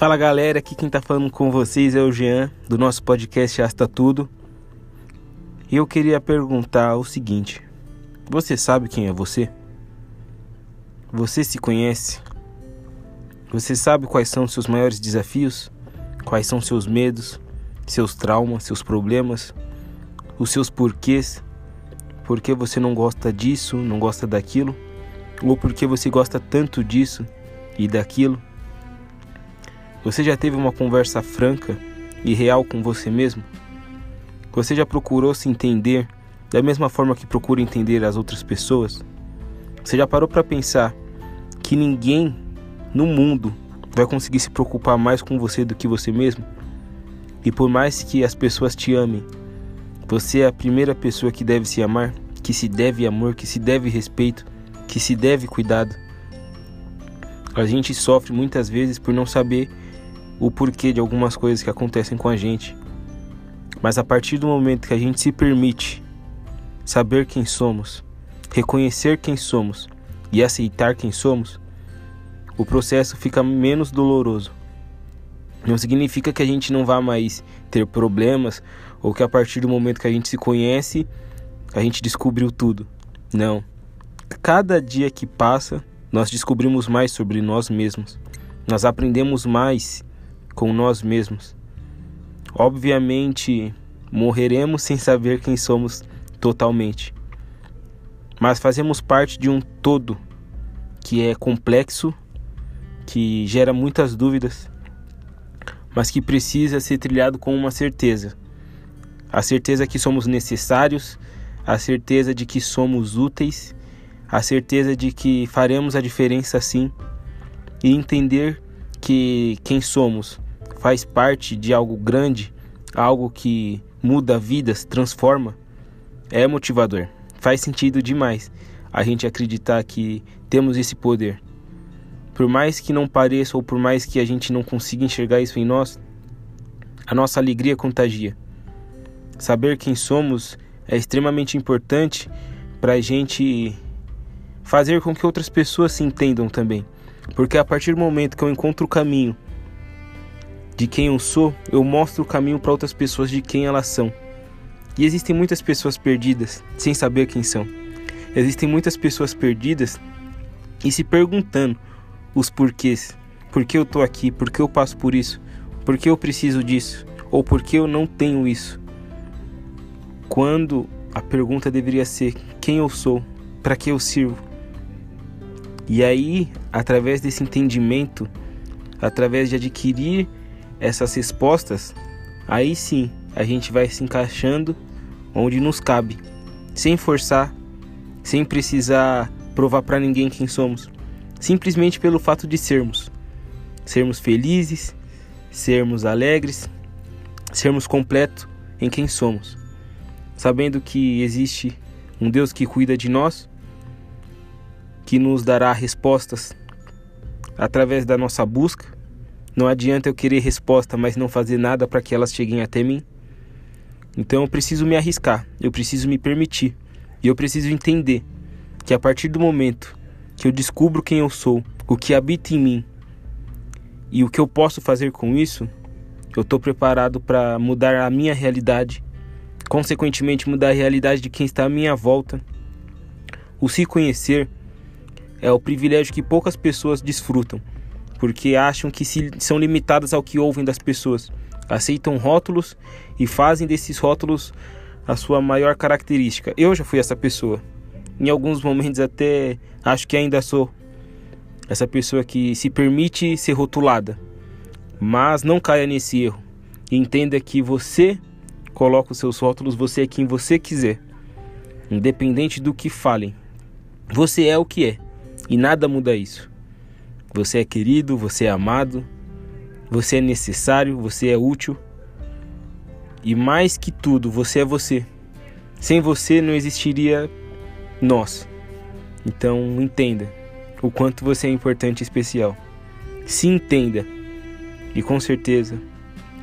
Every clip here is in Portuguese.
Fala galera, aqui quem tá falando com vocês é o Jean, do nosso podcast Asta Tudo. E eu queria perguntar o seguinte: Você sabe quem é você? Você se conhece? Você sabe quais são seus maiores desafios? Quais são seus medos, seus traumas, seus problemas, os seus porquês? Por que você não gosta disso, não gosta daquilo? Ou por que você gosta tanto disso e daquilo? Você já teve uma conversa franca e real com você mesmo? Você já procurou se entender da mesma forma que procura entender as outras pessoas? Você já parou para pensar que ninguém no mundo vai conseguir se preocupar mais com você do que você mesmo? E por mais que as pessoas te amem, você é a primeira pessoa que deve se amar, que se deve amor, que se deve respeito, que se deve cuidado. A gente sofre muitas vezes por não saber o porquê de algumas coisas que acontecem com a gente. Mas a partir do momento que a gente se permite saber quem somos, reconhecer quem somos e aceitar quem somos, o processo fica menos doloroso. Não significa que a gente não vá mais ter problemas ou que a partir do momento que a gente se conhece, a gente descobriu tudo. Não. Cada dia que passa, nós descobrimos mais sobre nós mesmos. Nós aprendemos mais com nós mesmos. Obviamente, morreremos sem saber quem somos totalmente, mas fazemos parte de um todo que é complexo, que gera muitas dúvidas, mas que precisa ser trilhado com uma certeza: a certeza que somos necessários, a certeza de que somos úteis, a certeza de que faremos a diferença sim, e entender que quem somos faz parte de algo grande, algo que muda vidas, transforma, é motivador. Faz sentido demais a gente acreditar que temos esse poder. Por mais que não pareça ou por mais que a gente não consiga enxergar isso em nós, a nossa alegria contagia. Saber quem somos é extremamente importante para a gente fazer com que outras pessoas se entendam também. Porque a partir do momento que eu encontro o caminho de quem eu sou, eu mostro o caminho para outras pessoas de quem elas são. E existem muitas pessoas perdidas sem saber quem são. Existem muitas pessoas perdidas e se perguntando os porquês. Por que eu tô aqui? Por que eu passo por isso? Por que eu preciso disso? Ou por que eu não tenho isso? Quando a pergunta deveria ser: quem eu sou? Para que eu sirvo? E aí, através desse entendimento, através de adquirir essas respostas, aí sim a gente vai se encaixando onde nos cabe, sem forçar, sem precisar provar para ninguém quem somos, simplesmente pelo fato de sermos. Sermos felizes, sermos alegres, sermos completos em quem somos, sabendo que existe um Deus que cuida de nós que nos dará respostas através da nossa busca. Não adianta eu querer resposta, mas não fazer nada para que elas cheguem até mim. Então eu preciso me arriscar, eu preciso me permitir e eu preciso entender que a partir do momento que eu descubro quem eu sou, o que habita em mim e o que eu posso fazer com isso, eu estou preparado para mudar a minha realidade, consequentemente mudar a realidade de quem está à minha volta. O se conhecer é o privilégio que poucas pessoas desfrutam, porque acham que se, são limitadas ao que ouvem das pessoas, aceitam rótulos e fazem desses rótulos a sua maior característica. Eu já fui essa pessoa. Em alguns momentos até acho que ainda sou essa pessoa que se permite ser rotulada. Mas não caia nesse erro. Entenda que você coloca os seus rótulos, você é quem você quiser. Independente do que falem. Você é o que é. E nada muda isso. Você é querido, você é amado, você é necessário, você é útil. E mais que tudo, você é você. Sem você não existiria nós. Então entenda o quanto você é importante e especial. Se entenda. E com certeza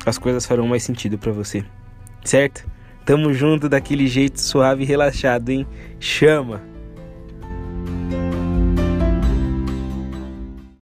as coisas farão mais sentido para você. Certo? Tamo junto daquele jeito suave e relaxado, hein? Chama!